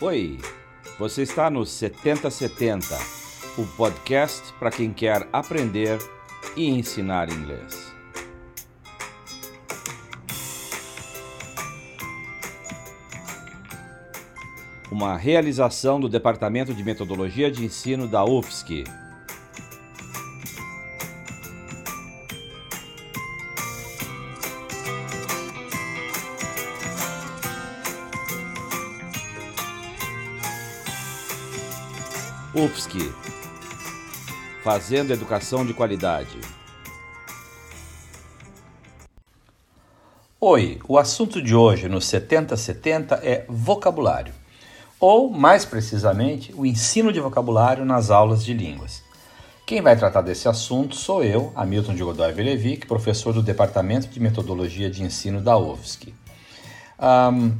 Oi, você está no 7070, o podcast para quem quer aprender e ensinar inglês. Uma realização do Departamento de Metodologia de Ensino da UFSC. UFSC Fazendo Educação de Qualidade. Oi, o assunto de hoje no 7070 é vocabulário, ou mais precisamente, o ensino de vocabulário nas aulas de línguas. Quem vai tratar desse assunto sou eu, Hamilton de Godoy Velevic, professor do Departamento de Metodologia de Ensino da UFSC. Um,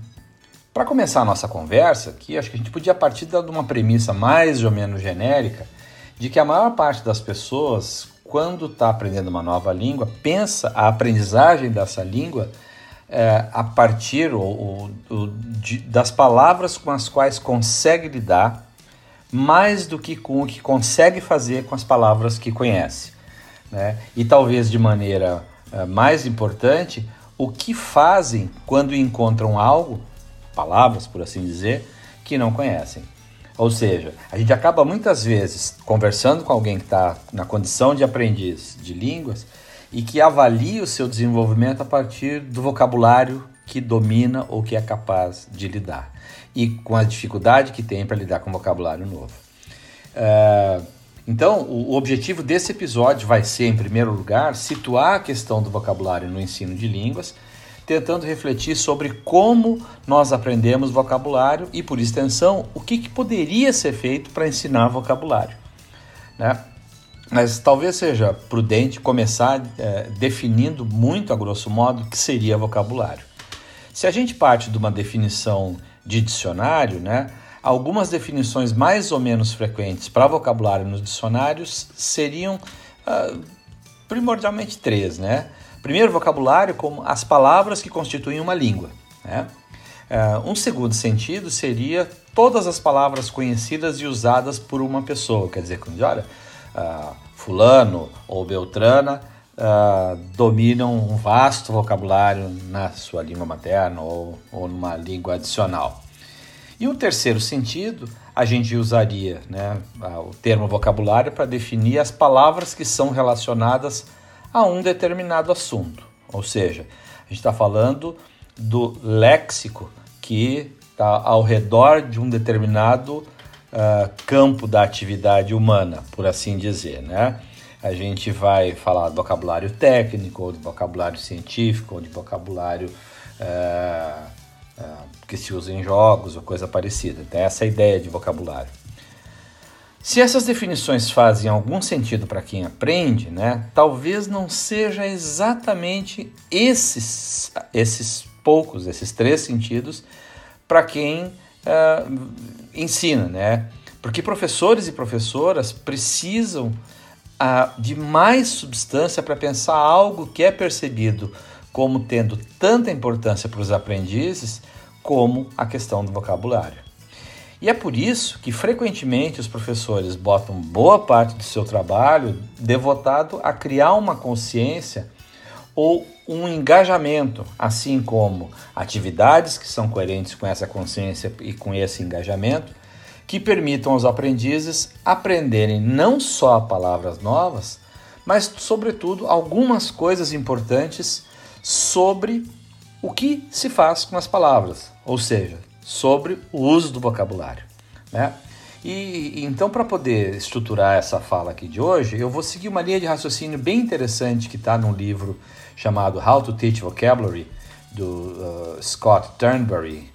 para começar a nossa conversa, aqui acho que a gente podia partir de uma premissa mais ou menos genérica de que a maior parte das pessoas, quando está aprendendo uma nova língua, pensa a aprendizagem dessa língua é, a partir ou, ou, de, das palavras com as quais consegue lidar, mais do que com o que consegue fazer com as palavras que conhece. Né? E talvez de maneira é, mais importante, o que fazem quando encontram algo palavras, por assim dizer, que não conhecem. Ou seja, a gente acaba muitas vezes conversando com alguém que está na condição de aprendiz de línguas e que avalia o seu desenvolvimento a partir do vocabulário que domina ou que é capaz de lidar e com a dificuldade que tem para lidar com vocabulário novo. Uh, então, o objetivo desse episódio vai ser, em primeiro lugar, situar a questão do vocabulário no ensino de línguas tentando refletir sobre como nós aprendemos vocabulário e, por extensão, o que, que poderia ser feito para ensinar vocabulário. Né? Mas talvez seja prudente começar é, definindo muito a grosso modo o que seria vocabulário. Se a gente parte de uma definição de dicionário, né, algumas definições mais ou menos frequentes para vocabulário nos dicionários seriam uh, primordialmente três, né? Primeiro, vocabulário como as palavras que constituem uma língua. Né? Uh, um segundo sentido seria todas as palavras conhecidas e usadas por uma pessoa. Quer dizer, quando olha, uh, fulano ou beltrana uh, dominam um vasto vocabulário na sua língua materna ou, ou numa língua adicional. E o um terceiro sentido, a gente usaria né, o termo vocabulário para definir as palavras que são relacionadas a um determinado assunto. Ou seja, a gente está falando do léxico que está ao redor de um determinado uh, campo da atividade humana, por assim dizer, né? A gente vai falar de vocabulário técnico, ou de vocabulário científico, ou de vocabulário uh, uh, que se usa em jogos ou coisa parecida. Tem essa ideia de vocabulário. Se essas definições fazem algum sentido para quem aprende, né, talvez não seja exatamente esses, esses poucos, esses três sentidos para quem uh, ensina, né? Porque professores e professoras precisam uh, de mais substância para pensar algo que é percebido como tendo tanta importância para os aprendizes como a questão do vocabulário. E é por isso que frequentemente os professores botam boa parte do seu trabalho devotado a criar uma consciência ou um engajamento, assim como atividades que são coerentes com essa consciência e com esse engajamento, que permitam aos aprendizes aprenderem não só palavras novas, mas, sobretudo, algumas coisas importantes sobre o que se faz com as palavras, ou seja, sobre o uso do vocabulário. Né? E então, para poder estruturar essa fala aqui de hoje, eu vou seguir uma linha de raciocínio bem interessante que está num livro chamado How to Teach Vocabulary, do uh, Scott Turnberry.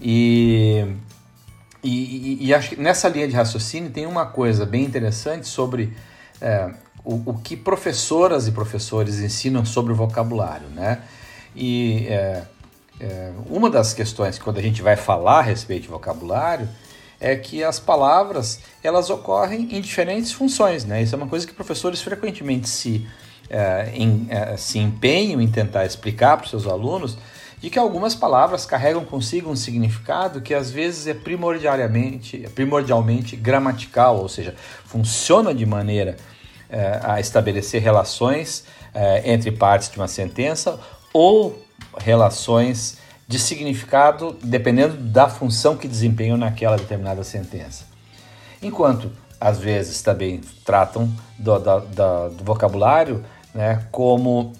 E, e, e, acho que nessa linha de raciocínio tem uma coisa bem interessante sobre é, o, o, que professoras e professores ensinam sobre o vocabulário. Né? E é, é, uma das questões que quando a gente vai falar a respeito de vocabulário é que as palavras elas ocorrem em diferentes funções, né? Isso é uma coisa que professores frequentemente se, é, em, é, se empenham em tentar explicar para os seus alunos de que algumas palavras carregam consigo um significado que às vezes é primordialmente, primordialmente gramatical, ou seja, funciona de maneira é, a estabelecer relações é, entre partes de uma sentença ou relações de significado dependendo da função que desempenham naquela determinada sentença. Enquanto às vezes também tratam do, do vocabulário né, como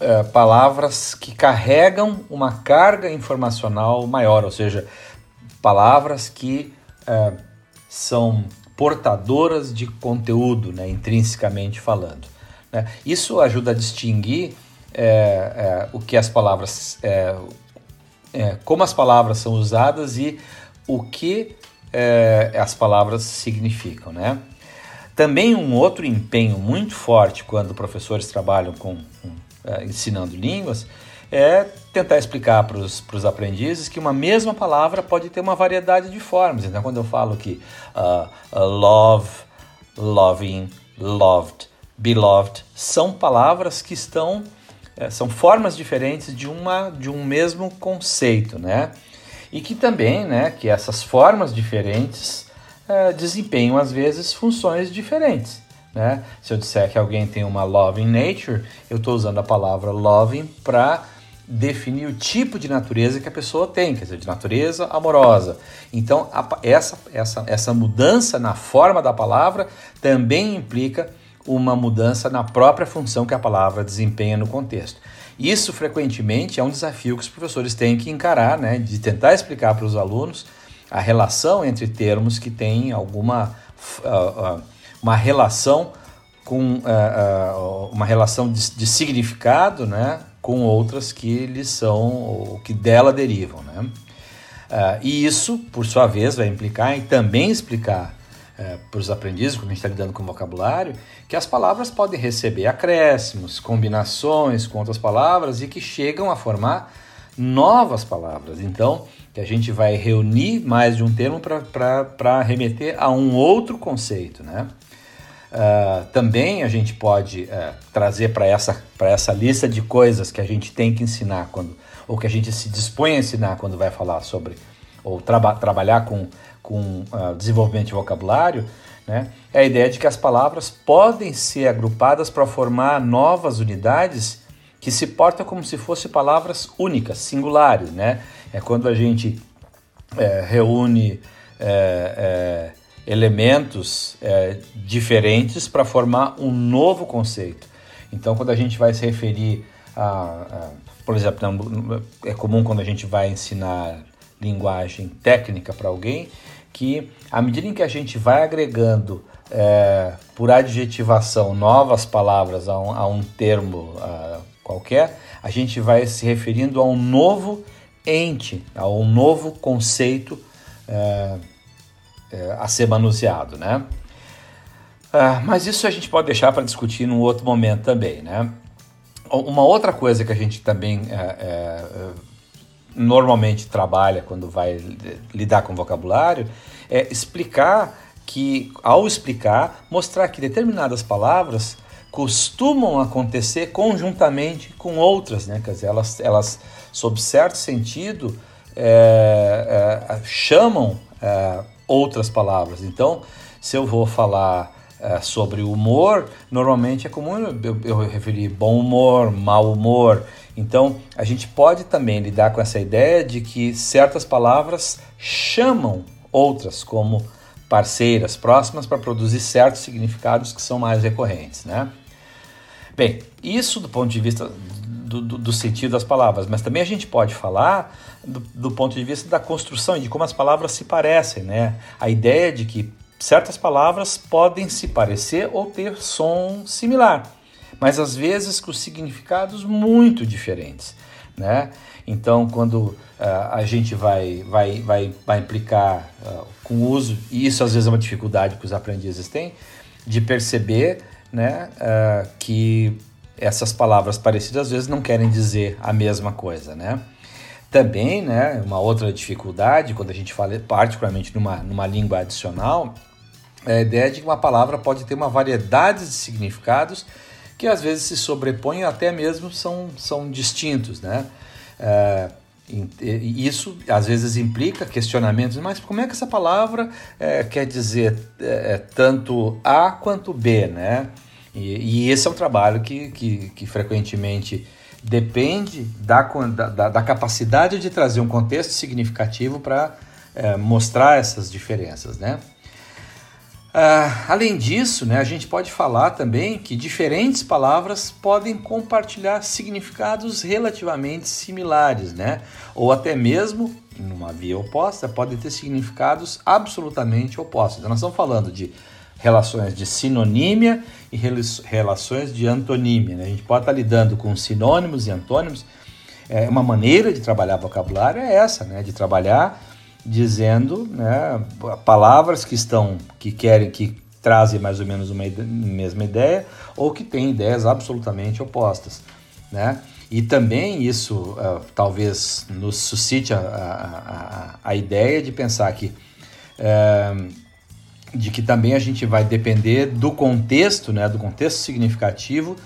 é, palavras que carregam uma carga informacional maior, ou seja, palavras que é, são portadoras de conteúdo, né, intrinsecamente falando. Né? Isso ajuda a distinguir é, é o que as palavras, é, é, como as palavras são usadas e o que as palavras significam, né? Também um outro empenho muito forte quando professores trabalham com, com ensinando línguas, é tentar explicar para os aprendizes que uma mesma palavra pode ter uma variedade de formas. Então, quando eu falo que uh, love, loving, loved, beloved, são palavras que estão, uh, são formas diferentes de, uma, de um mesmo conceito, né? E que também, né, que essas formas diferentes eh, desempenham, às vezes, funções diferentes. Né? Se eu disser que alguém tem uma loving nature, eu estou usando a palavra loving para definir o tipo de natureza que a pessoa tem, quer dizer, de natureza amorosa. Então, a, essa, essa, essa mudança na forma da palavra também implica uma mudança na própria função que a palavra desempenha no contexto. Isso frequentemente é um desafio que os professores têm que encarar, né, de tentar explicar para os alunos a relação entre termos que têm alguma uh, uh, uma relação com uh, uma relação de, de, significado, né, com outras que lhes são ou que dela derivam, né? E isso, por sua vez, vai implicar e também explicar para os aprendizes, quando a gente está lidando com vocabulário, que as palavras podem receber acréscimos, combinações com outras palavras e que chegam a formar novas palavras. Então, que a gente vai reunir mais de um termo para remeter a um outro conceito, né? Uh, também a gente pode uh, trazer para essa, essa lista de coisas que a gente tem que ensinar quando, ou que a gente se dispõe a ensinar quando vai falar sobre, ou traba trabalhar com, com uh, desenvolvimento de vocabulário, né, é a ideia de que as palavras podem ser agrupadas para formar novas unidades que se portam como se fossem palavras únicas, singulares. Né? É quando a gente é, reúne. É, é, elementos é, diferentes para formar um novo conceito. Então, quando a gente vai se referir a, a, por exemplo, é comum quando a gente vai ensinar linguagem técnica para alguém que, à medida em que a gente vai agregando é, por adjetivação novas palavras a um, a um termo a, qualquer, a gente vai se referindo a um novo ente, a um novo conceito. É, é, a ser manuseado, né? Ah, mas isso a gente pode deixar para discutir num outro momento também, né? Uma outra coisa que a gente também é, é, normalmente trabalha quando vai lidar com vocabulário é explicar que, ao explicar, mostrar que determinadas palavras costumam acontecer conjuntamente com outras, né? Quer dizer, elas, elas sob certo sentido, é, é, chamam é, outras palavras. Então, se eu vou falar é, sobre humor, normalmente é comum eu, eu referir bom humor, mau humor. Então, a gente pode também lidar com essa ideia de que certas palavras chamam outras como parceiras próximas para produzir certos significados que são mais recorrentes, né? Bem, isso do ponto de vista do, do, do, sentido das palavras, mas também a gente pode falar do, do, ponto de vista da construção e de como as palavras se parecem, né? A ideia de que certas palavras podem se parecer ou ter som similar, mas às vezes com significados muito diferentes, né? Então, quando uh, a gente vai, vai, vai, vai implicar uh, com o uso, e isso às vezes é uma dificuldade que os aprendizes têm, de perceber né, uh, que essas palavras parecidas às vezes não querem dizer a mesma coisa, né? Também, né, uma outra dificuldade quando a gente fala particularmente numa, numa língua adicional, é a ideia de que uma palavra pode ter uma variedade de significados que às vezes se sobrepõem até mesmo são, são distintos, né? É, isso às vezes implica questionamentos, mas como é que essa palavra é, quer dizer é, é tanto A quanto B, né? E, e, esse é um trabalho que, que, que frequentemente depende da, da, da, capacidade de trazer um contexto significativo para é, mostrar essas diferenças, né? Uh, além disso, né, a gente pode falar também que diferentes palavras podem compartilhar significados relativamente similares, né? ou até mesmo, numa via oposta, podem ter significados absolutamente opostos. Então, nós estamos falando de relações de sinonímia e relações de antonímia. Né? A gente pode estar lidando com sinônimos e antônimos. É, uma maneira de trabalhar vocabulário é essa, né? de trabalhar dizendo né, palavras que estão, que querem, que trazem mais ou menos uma mesma ideia ou que têm ideias absolutamente opostas, né? E também isso uh, talvez nos suscite a, a, a, a, ideia de pensar que uh, de que também a gente vai depender do contexto, né, do contexto significativo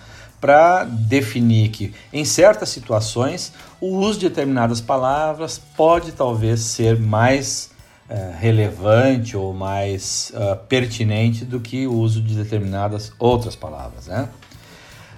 para definir que, em certas situações, o uso de determinadas palavras pode talvez ser mais uh, relevante ou mais uh, pertinente do que o uso de determinadas outras palavras. Né?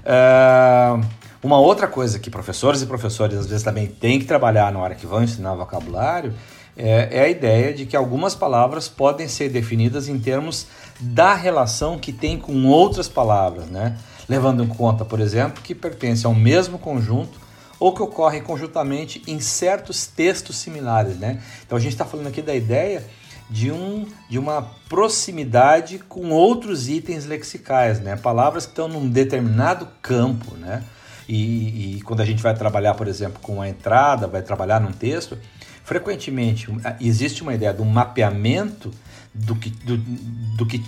Uh, uma outra coisa que professores e professores às vezes também têm que trabalhar na hora que vão ensinar vocabulário é, é, a ideia de que algumas palavras podem ser definidas em termos da relação que tem com outras palavras, né? Levando em conta, por exemplo, que pertence ao mesmo conjunto ou que ocorrem conjuntamente em certos textos similares. Né? Então a gente está falando aqui da ideia de, um, de uma proximidade com outros itens lexicais, né? palavras que estão num determinado campo. Né? E, e, quando a gente vai trabalhar, por exemplo, com a entrada, vai trabalhar num texto, frequentemente existe uma ideia de um mapeamento do que, do, do que,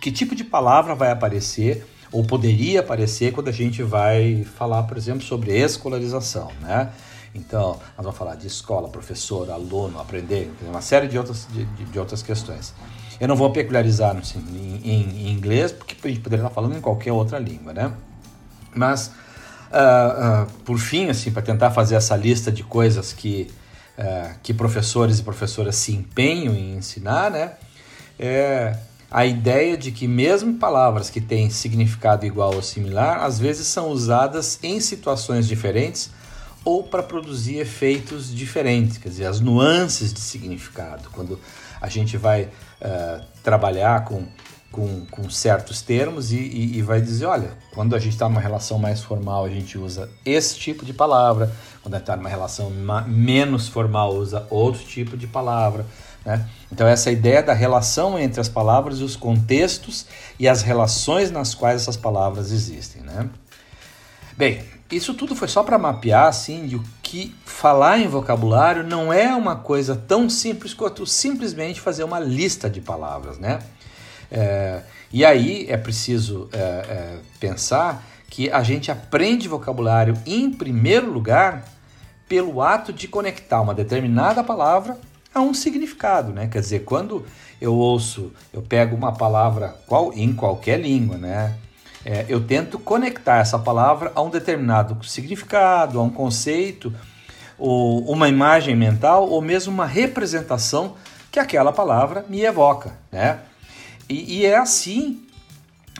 que tipo de palavra vai aparecer ou poderia aparecer quando a gente vai falar, por exemplo, sobre escolarização, né? Então, nós vamos falar de escola, professor, aluno, aprender, uma série de outras, de, de outras questões. Eu não vou peculiarizar no, em, em, em, inglês, porque a gente poderia estar falando em qualquer outra língua, né? Mas, uh, uh, por fim, assim, para tentar fazer essa lista de coisas que, uh, que professores e professoras se empenham em ensinar, né? É, a ideia de que mesmo palavras que têm significado igual ou similar, às vezes são usadas em situações diferentes ou para produzir efeitos diferentes, quer dizer, as nuances de significado. Quando a gente vai uh, trabalhar com, com, com, certos termos e, e, e, vai dizer, olha, quando a gente está numa relação mais formal, a gente usa esse tipo de palavra, quando está numa relação menos formal, usa outro tipo de palavra. Né? Então, essa ideia da relação entre as palavras e os contextos e as relações nas quais essas palavras existem. Né? Bem, isso tudo foi só para mapear assim, de o que falar em vocabulário não é uma coisa tão simples quanto simplesmente fazer uma lista de palavras. Né? É, e aí é preciso é, é, pensar que a gente aprende vocabulário em primeiro lugar pelo ato de conectar uma determinada palavra a um significado, né? Quer dizer, quando eu ouço, eu pego uma palavra qual, em qualquer língua, né? É, eu tento conectar essa palavra a um determinado significado, a um conceito, ou uma imagem mental, ou mesmo uma representação que aquela palavra me evoca, né? E, e é assim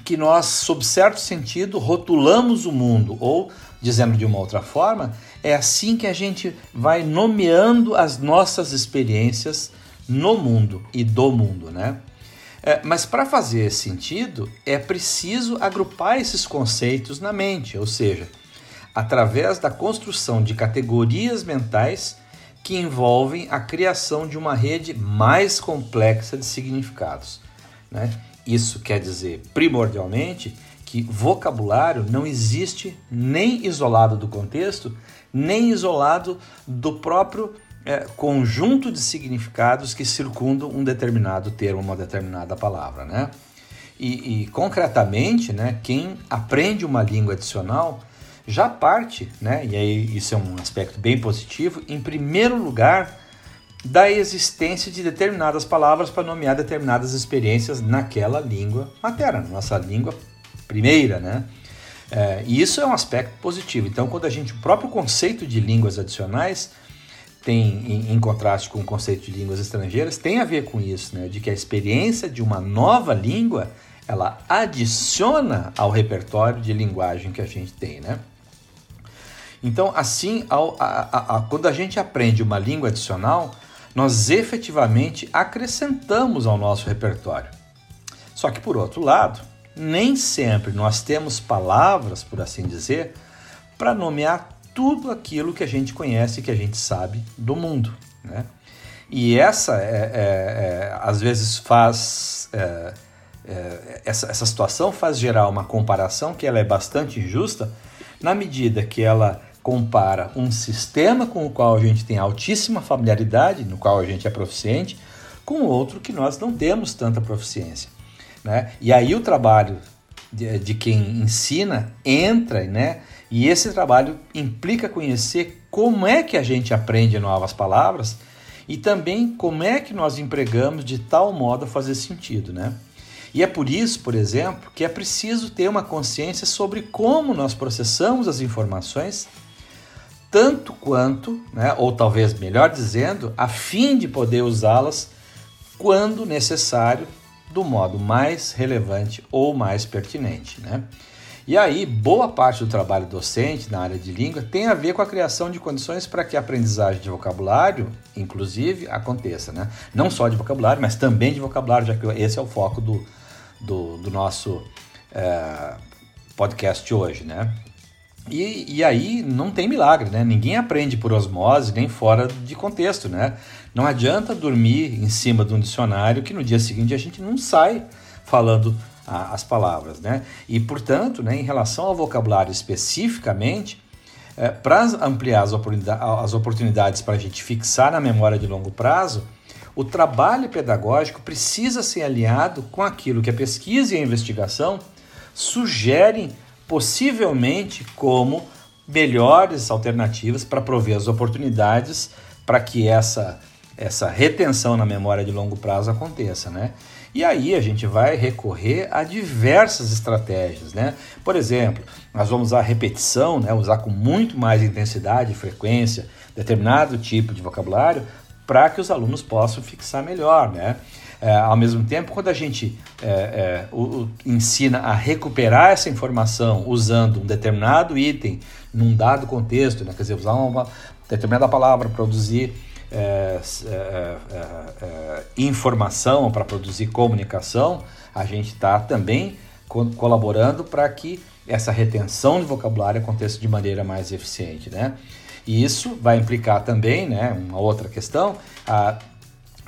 que nós, sob certo sentido, rotulamos o mundo, ou, dizendo de uma outra forma, é assim que a gente vai nomeando as nossas experiências no mundo e do mundo, né? É, mas para fazer esse sentido, é preciso agrupar esses conceitos na mente, ou seja, através da construção de categorias mentais que envolvem a criação de uma rede mais complexa de significados. Né? Isso quer dizer, primordialmente, que vocabulário não existe nem isolado do contexto, nem isolado do próprio é, conjunto de significados que circundam um determinado termo, uma determinada palavra, né? E, e, concretamente, né, quem aprende uma língua adicional já parte, né, e aí isso é um aspecto bem positivo, em primeiro lugar, da existência de determinadas palavras para nomear determinadas experiências naquela língua materna, nossa língua primeira, né? É, e isso é um aspecto positivo. Então, quando a gente, o próprio conceito de línguas adicionais tem, em, em, contraste com o conceito de línguas estrangeiras, tem a ver com isso, né? De que a experiência de uma nova língua ela adiciona ao repertório de linguagem que a gente tem, né? Então, assim, ao, a, a, a, quando a gente aprende uma língua adicional, nós efetivamente acrescentamos ao nosso repertório. Só que, por outro lado, nem sempre nós temos palavras, por assim dizer, para nomear tudo aquilo que a gente conhece que a gente sabe do mundo. Né? E essa, é, é, é às vezes, faz. É, é, essa, essa situação faz gerar uma comparação que ela é bastante injusta, na medida que ela compara um sistema com o qual a gente tem altíssima familiaridade, no qual a gente é proficiente, com outro que nós não temos tanta proficiência. Né? E aí o trabalho de, de quem ensina entra, né? E esse trabalho implica conhecer como é que a gente aprende novas palavras e também como é que nós empregamos de tal modo a fazer sentido, né? E é por isso, por exemplo, que é preciso ter uma consciência sobre como nós processamos as informações, tanto quanto, né, ou talvez melhor dizendo, a fim de poder usá-las quando necessário do modo mais relevante ou mais pertinente. Né? E aí, boa parte do trabalho docente na área de língua tem a ver com a criação de condições para que a aprendizagem de vocabulário, inclusive, aconteça. Né? Não só de vocabulário, mas também de vocabulário, já que esse é o foco do, do, do nosso é, podcast hoje. Né? E, e aí não tem milagre, né? Ninguém aprende por osmose nem fora de contexto, né? Não adianta dormir em cima de um dicionário que no dia seguinte a gente não sai falando a, as palavras, né? E portanto, né, em relação ao vocabulário especificamente, é, para ampliar as, oportunidades, as oportunidades para a gente fixar na memória de longo prazo, o trabalho pedagógico precisa ser alinhado com aquilo que a pesquisa e a investigação sugerem possivelmente como melhores alternativas para prover as oportunidades para que essa, essa retenção na memória de longo prazo aconteça, né? E aí a gente vai recorrer a diversas estratégias, né? Por exemplo, nós vamos usar repetição, né? usar com muito mais intensidade e frequência determinado tipo de vocabulário para que os alunos possam fixar melhor, né? É, ao mesmo tempo, quando a gente é, é, o, o, ensina a recuperar essa informação usando um determinado item num dado contexto, né? quer dizer, usar uma determinada palavra para produzir é, é, é, informação, para produzir comunicação, a gente está também co colaborando para que essa retenção de vocabulário aconteça de maneira mais eficiente, né? E isso vai implicar também, né, uma outra questão, a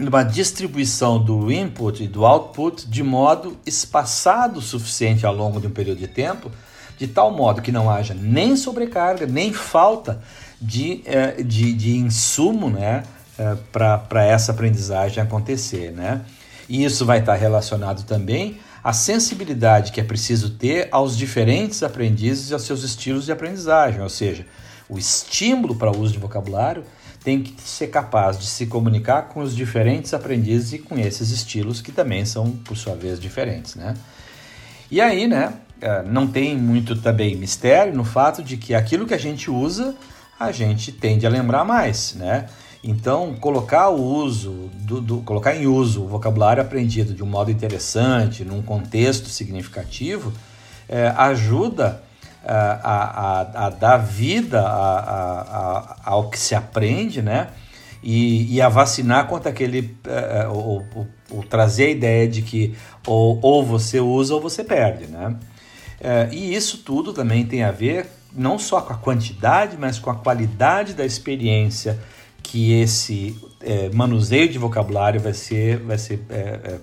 numa distribuição do input e do output de modo espaçado o suficiente ao longo de um período de tempo, de tal modo que não haja nem sobrecarga, nem falta de, eh, de, de insumo né, eh, para essa aprendizagem acontecer. Né? E isso vai estar relacionado também à sensibilidade que é preciso ter aos diferentes aprendizes e aos seus estilos de aprendizagem, ou seja, o estímulo para o uso de vocabulário tem que ser capaz de se comunicar com os diferentes aprendizes e com esses estilos que também são, por sua vez, diferentes, né? E aí, né, é, não tem muito também mistério no fato de que aquilo que a gente usa, a gente tende a lembrar mais, né? Então, colocar o uso, do, do, colocar em uso o vocabulário aprendido de um modo interessante, num contexto significativo, é, ajuda a, a, a dar vida a, ao que se aprende, né? E, e a vacinar contra aquele. Ou, ou, ou, trazer a ideia de que ou, ou você usa ou você perde, né? Uh, e isso tudo também tem a ver não só com a quantidade, mas com a qualidade da experiência que esse é, manuseio de vocabulário vai ser, vai ser é,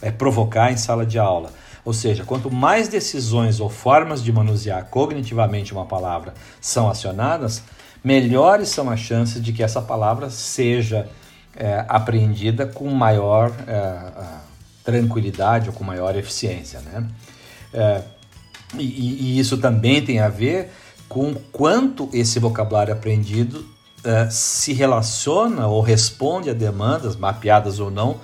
é, provocar em sala de aula. Ou seja, quanto mais decisões ou formas de manusear cognitivamente uma palavra são acionadas, melhores são as chances de que essa palavra seja é, apreendida com maior é, tranquilidade ou com maior eficiência. Né? É, e, e, isso também tem a ver com quanto esse vocabulário aprendido é, se relaciona ou responde a demandas, mapeadas ou não,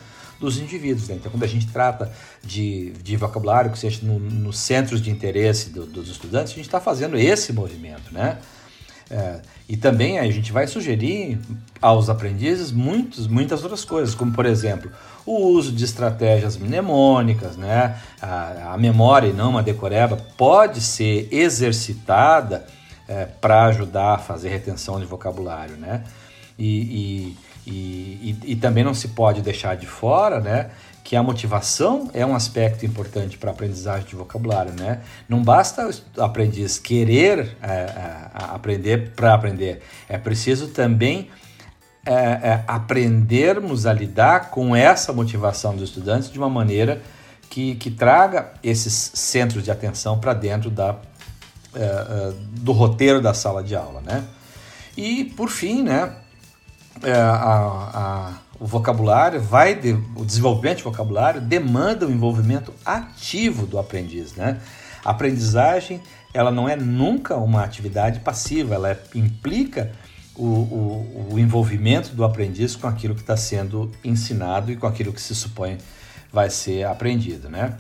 dos indivíduos. Né? Então, quando a gente trata de, de vocabulário, que seja nos no centros de interesse do, dos estudantes, a gente está fazendo esse movimento, né? É, e também a gente vai sugerir aos aprendizes muitos, muitas outras coisas, como por exemplo o uso de estratégias mnemônicas, né? a, a memória e não uma decoreba pode ser exercitada é, para ajudar a fazer retenção de vocabulário. Né? E, e, e, e, também não se pode deixar de fora né, que a motivação é um aspecto importante para a aprendizagem de vocabulário, né? Não basta o aprendiz querer é, é, aprender para aprender, é preciso também é, é, aprendermos a lidar com essa motivação dos estudantes de uma maneira que, que traga esses centros de atenção para dentro da, é, é, do roteiro da sala de aula, né? E por fim, né? A, a o vocabulário vai de, o desenvolvimento de vocabulário demanda o envolvimento ativo do aprendiz, né? A aprendizagem ela não é nunca uma atividade passiva, ela é, implica o, o, o, envolvimento do aprendiz com aquilo que está sendo ensinado e com aquilo que se supõe vai ser aprendido, né?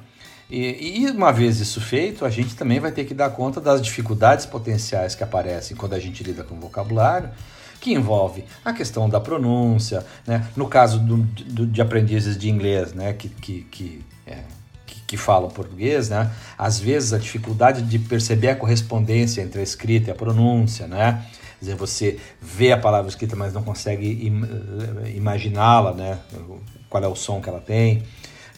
E, e, uma vez isso feito, a gente também vai ter que dar conta das dificuldades potenciais que aparecem quando a gente lida com vocabulário que envolve a questão da pronúncia, né? no caso do, do, de aprendizes de inglês, né? que, que, que, é, que, que falam português, né? às vezes a dificuldade de perceber a correspondência entre a escrita e a pronúncia, né? Quer dizer, você vê a palavra escrita, mas não consegue im imaginá-la, né? qual é o som que ela tem.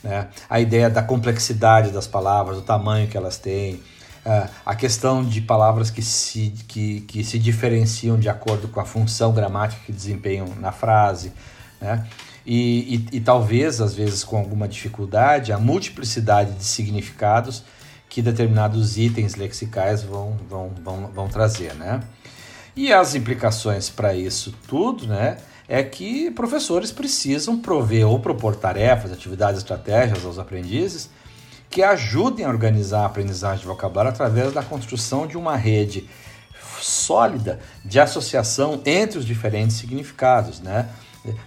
Né? A ideia da complexidade das palavras, o tamanho que elas têm, Uh, a questão de palavras que se, que, que se diferenciam de acordo com a função gramática que desempenham na frase, né? E, e, e, talvez, às vezes, com alguma dificuldade, a multiplicidade de significados que determinados itens lexicais vão, vão, vão, vão trazer, né? E as implicações para isso tudo, né? É que professores precisam prover ou propor tarefas, atividades, estratégias aos aprendizes que ajudem a organizar a aprendizagem de vocabulário através da construção de uma rede sólida de associação entre os diferentes significados, né?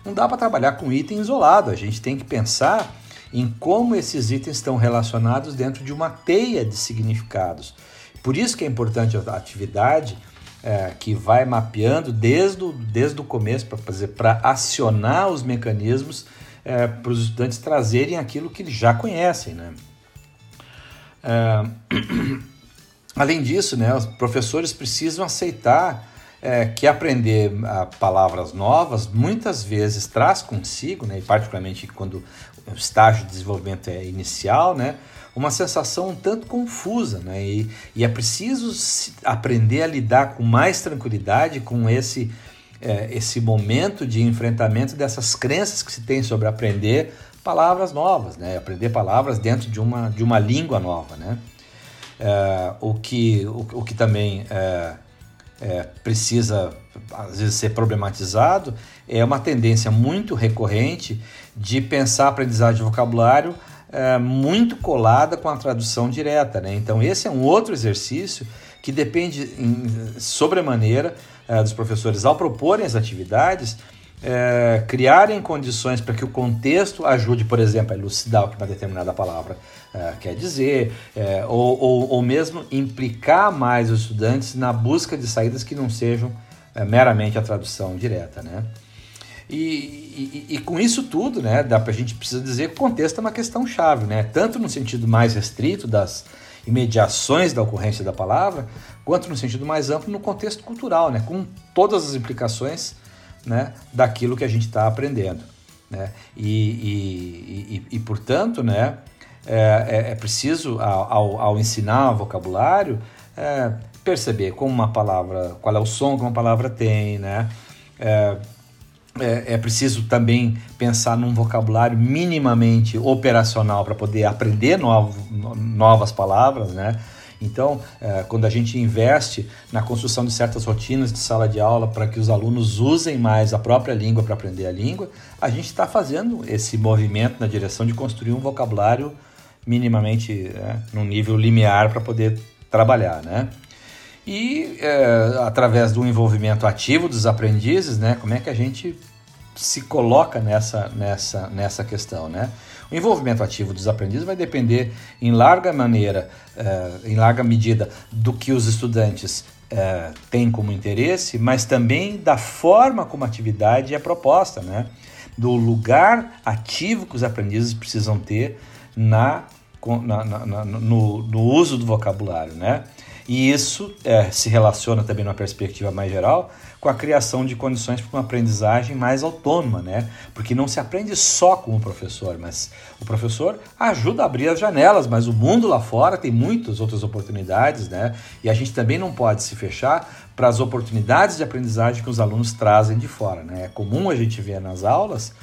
Não dá para trabalhar com item isolado, a gente tem que pensar em como esses itens estão relacionados dentro de uma teia de significados. Por isso que é importante a atividade é, que vai mapeando desde o, desde o começo para fazer para acionar os mecanismos é, para os estudantes trazerem aquilo que eles já conhecem, né? É, além disso, né, os professores precisam aceitar é, que aprender a, palavras novas muitas vezes traz consigo, né, e particularmente quando o estágio de desenvolvimento é inicial, né, uma sensação um tanto confusa, né, e, e é preciso aprender a lidar com mais tranquilidade com esse, é, esse momento de enfrentamento dessas crenças que se tem sobre aprender palavras novas, né? aprender palavras dentro de uma, de uma língua nova. Né? É, o, que, o, o, que também é, é, precisa, às vezes, ser problematizado é uma tendência muito recorrente de pensar a aprendizagem de vocabulário é, muito colada com a tradução direta. Né? Então, esse é um outro exercício que depende, em, sobremaneira, é, dos professores, ao proporem as atividades, é, criarem condições para que o contexto ajude, por exemplo, a elucidar o que uma determinada palavra é, quer dizer, é, ou, ou, ou, mesmo implicar mais os estudantes na busca de saídas que não sejam é, meramente a tradução direta, né? E, e, e, com isso tudo, né, dá pra gente precisa dizer que o contexto é uma questão chave, né? Tanto no sentido mais restrito das imediações da ocorrência da palavra, quanto no sentido mais amplo no contexto cultural, né? Com todas as implicações né, daquilo que a gente está aprendendo. Né? E, e, e, e, portanto, né, é, é, é preciso, ao, ao, ensinar vocabulário, é, perceber como uma palavra, qual é o som que uma palavra tem, né? É, é, é, preciso também pensar num vocabulário minimamente operacional para poder aprender novo, novas palavras, né? Então, é, quando a gente investe na construção de certas rotinas de sala de aula para que os alunos usem mais a própria língua para aprender a língua, a gente está fazendo esse movimento na direção de construir um vocabulário minimamente é, num nível limiar para poder trabalhar, né? E é, através do envolvimento ativo dos aprendizes, né, como é que a gente se coloca nessa, nessa, nessa questão, né? O envolvimento ativo dos aprendizes vai depender em larga maneira, uh, em larga medida, do que os estudantes uh, têm como interesse, mas também da forma como a atividade é proposta, né? Do lugar ativo que os aprendizes precisam ter na, na, na, no, no uso do vocabulário, né? E isso é, se relaciona também numa perspectiva mais geral com a criação de condições para uma aprendizagem mais autônoma, né? Porque não se aprende só com o professor, mas o professor ajuda a abrir as janelas, mas o mundo lá fora tem muitas outras oportunidades, né? E a gente também não pode se fechar para as oportunidades de aprendizagem que os alunos trazem de fora, né? É comum a gente ver nas aulas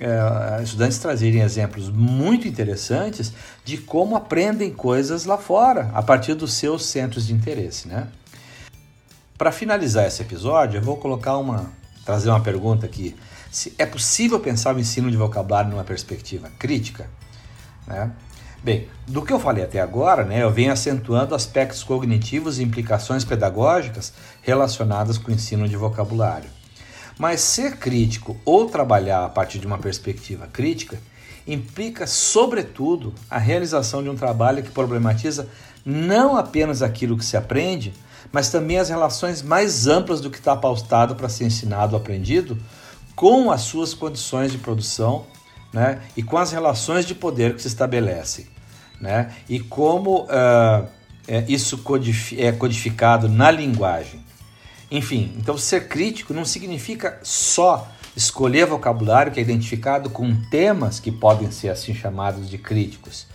é, estudantes trazerem exemplos muito interessantes de como aprendem coisas lá fora, a partir dos seus centros de interesse, né? Para finalizar esse episódio, eu vou colocar uma, trazer uma pergunta aqui. Se é possível pensar o ensino de vocabulário numa perspectiva crítica? Né? Bem, do que eu falei até agora, né, eu venho acentuando aspectos cognitivos e implicações pedagógicas relacionadas com o ensino de vocabulário. Mas ser crítico ou trabalhar a partir de uma perspectiva crítica implica, sobretudo, a realização de um trabalho que problematiza não apenas aquilo que se aprende, mas também as relações mais amplas do que está pautado para ser ensinado ou aprendido com as suas condições de produção né, e com as relações de poder que se estabelecem. Né, e como uh, é, isso é codificado na linguagem. Enfim, então ser crítico não significa só escolher vocabulário que é identificado com temas que podem ser assim chamados de críticos,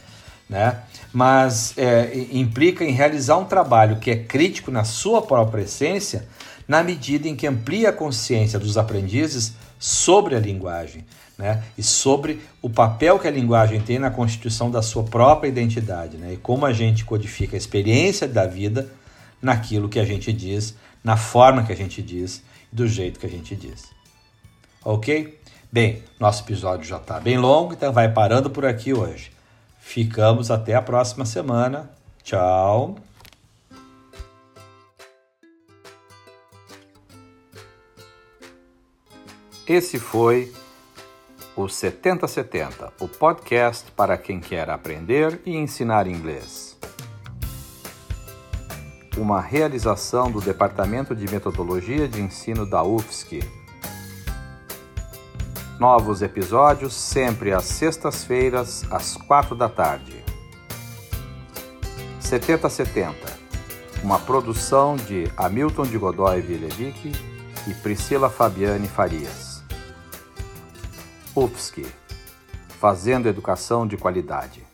né? Mas é, implica em realizar um trabalho que é crítico na sua própria essência, na medida em que amplia a consciência dos aprendizes sobre a linguagem, né? E sobre o papel que a linguagem tem na constituição da sua própria identidade, né? E como a gente codifica a experiência da vida naquilo que a gente diz na forma que a gente diz do jeito que a gente diz. Ok? Bem, nosso episódio já está bem longo, então vai parando por aqui hoje. Ficamos até a próxima semana. Tchau! Esse foi o 7070, o podcast para quem quer aprender e ensinar inglês uma realização do Departamento de Metodologia de Ensino da UFSC. Novos episódios sempre às sextas-feiras, às quatro da tarde. 7070, uma produção de Hamilton de Godoy Vilevic e Priscila Fabiane Farias. UFSC, fazendo educação de qualidade.